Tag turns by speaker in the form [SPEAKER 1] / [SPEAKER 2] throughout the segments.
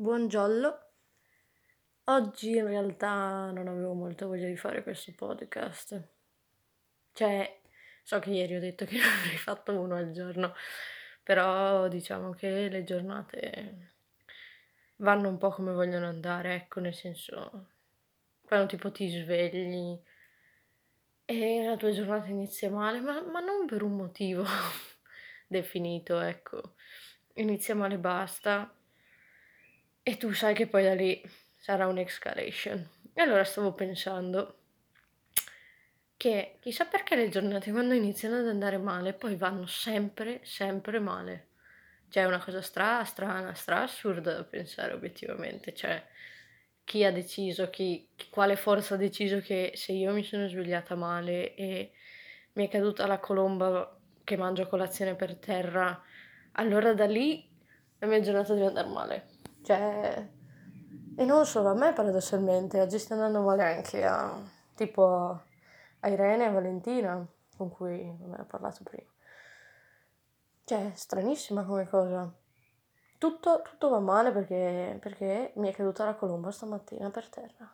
[SPEAKER 1] buongiorno. Oggi in realtà non avevo molta voglia di fare questo podcast. Cioè, so che ieri ho detto che ne avrei fatto uno al giorno, però diciamo che le giornate vanno un po' come vogliono andare, ecco, nel senso, quando tipo ti svegli e la tua giornata inizia male, ma, ma non per un motivo definito, ecco. Inizia male, basta. E tu sai che poi da lì sarà un'escalation. E allora stavo pensando che chissà perché le giornate quando iniziano ad andare male poi vanno sempre, sempre male. Cioè è una cosa stra, strana, stra assurda da pensare obiettivamente. Cioè, chi ha deciso, chi, quale forza ha deciso che se io mi sono svegliata male e mi è caduta la colomba che mangio colazione per terra, allora da lì la mia giornata deve andare male. Cioè, e non solo a me paradossalmente, sta andando male anche a tipo a Irene e a Valentina, con cui non ho parlato prima. Cioè, stranissima come cosa. Tutto, tutto va male perché, perché mi è caduta la colomba stamattina per terra.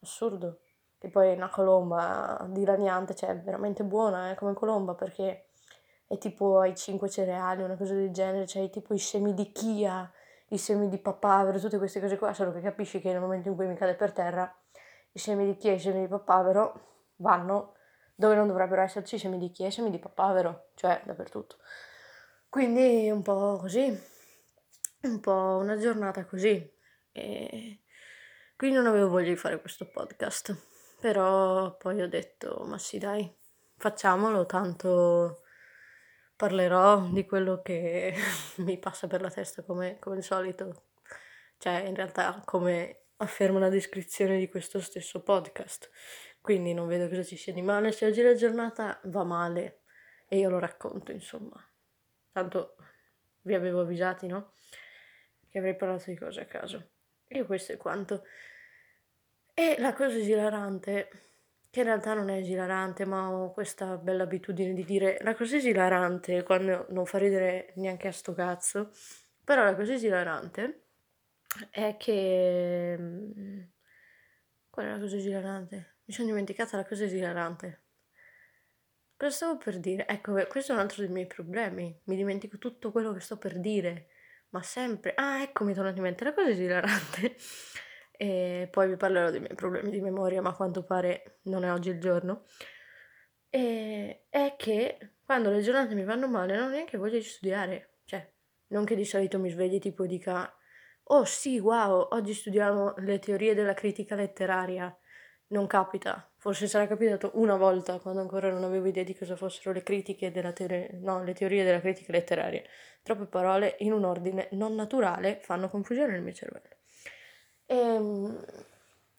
[SPEAKER 1] Assurdo. Che poi una colomba dilaniante, cioè veramente buona eh, come colomba perché è tipo ai 5 cereali, una cosa del genere, cioè tipo i semi di chia, i semi di papavero, tutte queste cose qua, solo che capisci che nel momento in cui mi cade per terra, i semi di chia e i semi di papavero vanno dove non dovrebbero esserci i semi di chia e i semi di papavero, cioè dappertutto. Quindi un po' così un po' una giornata così. E quindi non avevo voglia di fare questo podcast. Però poi ho detto, ma sì dai, facciamolo, tanto parlerò di quello che mi passa per la testa come, come al solito. Cioè, in realtà, come afferma la descrizione di questo stesso podcast. Quindi non vedo cosa ci sia di male. Se oggi la giornata va male e io lo racconto, insomma. Tanto vi avevo avvisati, no? che avrei parlato di cose a caso. E questo è quanto. E la cosa esilarante, che in realtà non è esilarante, ma ho questa bella abitudine di dire la cosa esilarante quando non fa ridere neanche a sto cazzo, però la cosa esilarante è che... Mm, qual è la cosa esilarante? Mi sono dimenticata la cosa esilarante. Cosa stavo per dire? Ecco, questo è un altro dei miei problemi. Mi dimentico tutto quello che sto per dire ma sempre... Ah, ecco, mi torna in mente la cosa esilarante. E poi vi parlerò dei miei problemi di memoria, ma a quanto pare non è oggi il giorno. E è che quando le giornate mi vanno male non ho neanche voglia di studiare. Cioè, non che di solito mi svegli tipo dica oh sì, wow, oggi studiamo le teorie della critica letteraria. Non capita. Forse sarà capitato una volta quando ancora non avevo idea di cosa fossero le critiche della teoria, no, le teorie della critica letteraria. Troppe parole in un ordine non naturale fanno confusione nel mio cervello. Ehm,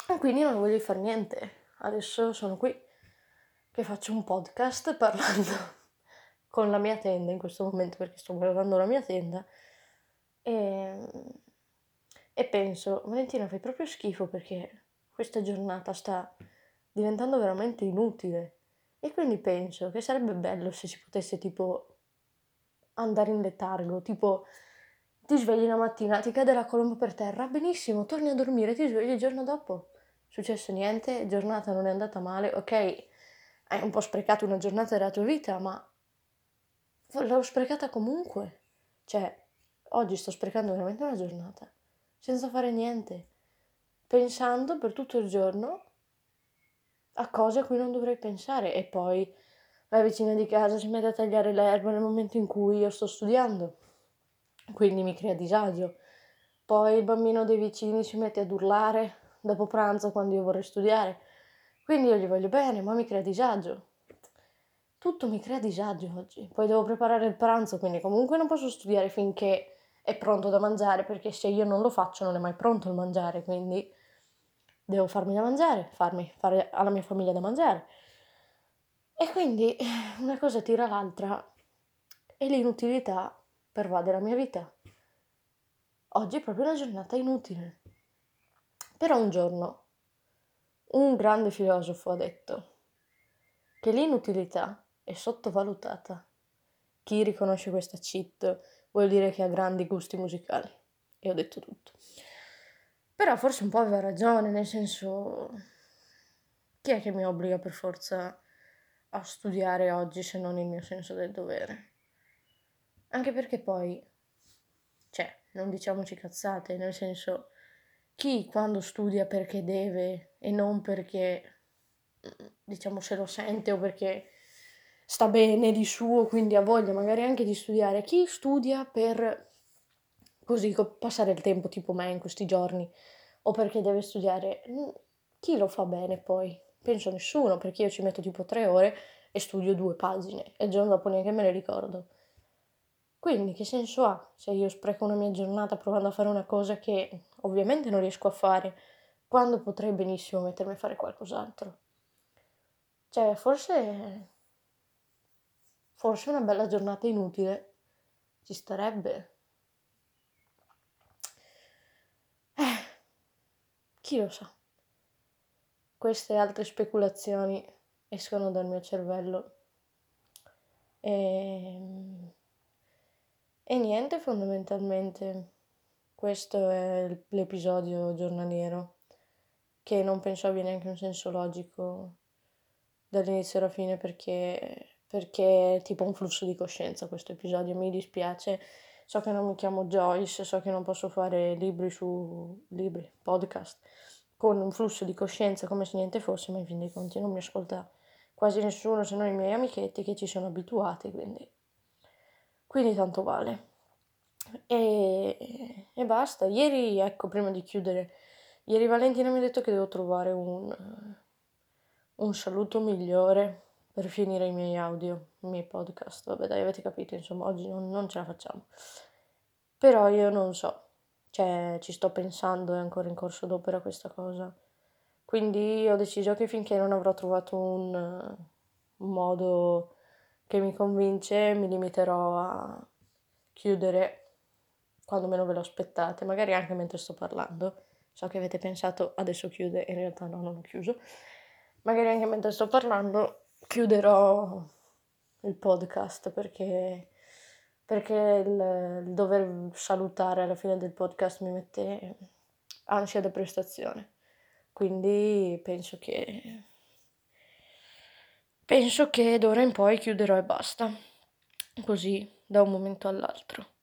[SPEAKER 1] e quindi non voglio fare niente. Adesso sono qui che faccio un podcast parlando con la mia tenda in questo momento perché sto guardando la mia tenda e, e penso, Valentina fai proprio schifo perché questa giornata sta diventando veramente inutile. E quindi penso che sarebbe bello se si potesse tipo andare in letargo, tipo ti svegli la mattina, ti cade la colomba per terra, benissimo, torni a dormire, ti svegli il giorno dopo. Successo niente, giornata non è andata male, ok, hai un po' sprecato una giornata della tua vita, ma l'ho sprecata comunque. Cioè, oggi sto sprecando veramente una giornata, senza fare niente pensando per tutto il giorno a cose a cui non dovrei pensare e poi la vicina di casa si mette a tagliare l'erba nel momento in cui io sto studiando, quindi mi crea disagio. Poi il bambino dei vicini si mette ad urlare dopo pranzo quando io vorrei studiare, quindi io gli voglio bene, ma mi crea disagio. Tutto mi crea disagio oggi. Poi devo preparare il pranzo, quindi comunque non posso studiare finché è pronto da mangiare, perché se io non lo faccio non è mai pronto il mangiare, quindi devo farmi da mangiare, farmi, fare alla mia famiglia da mangiare. E quindi una cosa tira l'altra e l'inutilità pervade la mia vita. Oggi è proprio una giornata inutile. Però un giorno un grande filosofo ha detto che l'inutilità è sottovalutata. Chi riconosce questa cheat vuol dire che ha grandi gusti musicali. e ho detto tutto. Però forse un po' aveva ragione, nel senso, chi è che mi obbliga per forza a studiare oggi se non il mio senso del dovere? Anche perché poi, cioè, non diciamoci cazzate, nel senso, chi quando studia perché deve e non perché, diciamo, se lo sente o perché sta bene di suo, quindi ha voglia magari anche di studiare, chi studia per così passare il tempo tipo me in questi giorni o perché deve studiare, chi lo fa bene poi? Penso nessuno, perché io ci metto tipo tre ore e studio due pagine e il giorno dopo neanche me le ricordo. Quindi che senso ha se io spreco una mia giornata provando a fare una cosa che ovviamente non riesco a fare quando potrei benissimo mettermi a fare qualcos'altro? Cioè, forse forse una bella giornata inutile ci starebbe. Eh, chi lo sa. Queste altre speculazioni escono dal mio cervello. E, ehm, e niente, fondamentalmente, questo è l'episodio giornaliero, che non penso abbia neanche un senso logico dall'inizio alla fine perché, perché è tipo un flusso di coscienza questo episodio, mi dispiace. So che non mi chiamo Joyce, so che non posso fare libri su libri, podcast con un flusso di coscienza come se niente fosse, ma in fin dei conti non mi ascolta quasi nessuno se non i miei amichetti che ci sono abituati, quindi, quindi tanto vale. E, e basta. Ieri, ecco, prima di chiudere, ieri Valentina mi ha detto che devo trovare un, un saluto migliore per finire i miei audio, i miei podcast. Vabbè, dai, avete capito, insomma, oggi non, non ce la facciamo. Però io non so cioè ci sto pensando, è ancora in corso d'opera questa cosa. Quindi ho deciso che finché non avrò trovato un, un modo che mi convince, mi limiterò a chiudere quando meno ve lo aspettate, magari anche mentre sto parlando. So che avete pensato adesso chiude, in realtà no, non ho chiuso. Magari anche mentre sto parlando chiuderò il podcast perché perché il, il dover salutare alla fine del podcast mi mette ansia da prestazione. Quindi penso che penso che d'ora in poi chiuderò e basta. Così da un momento all'altro.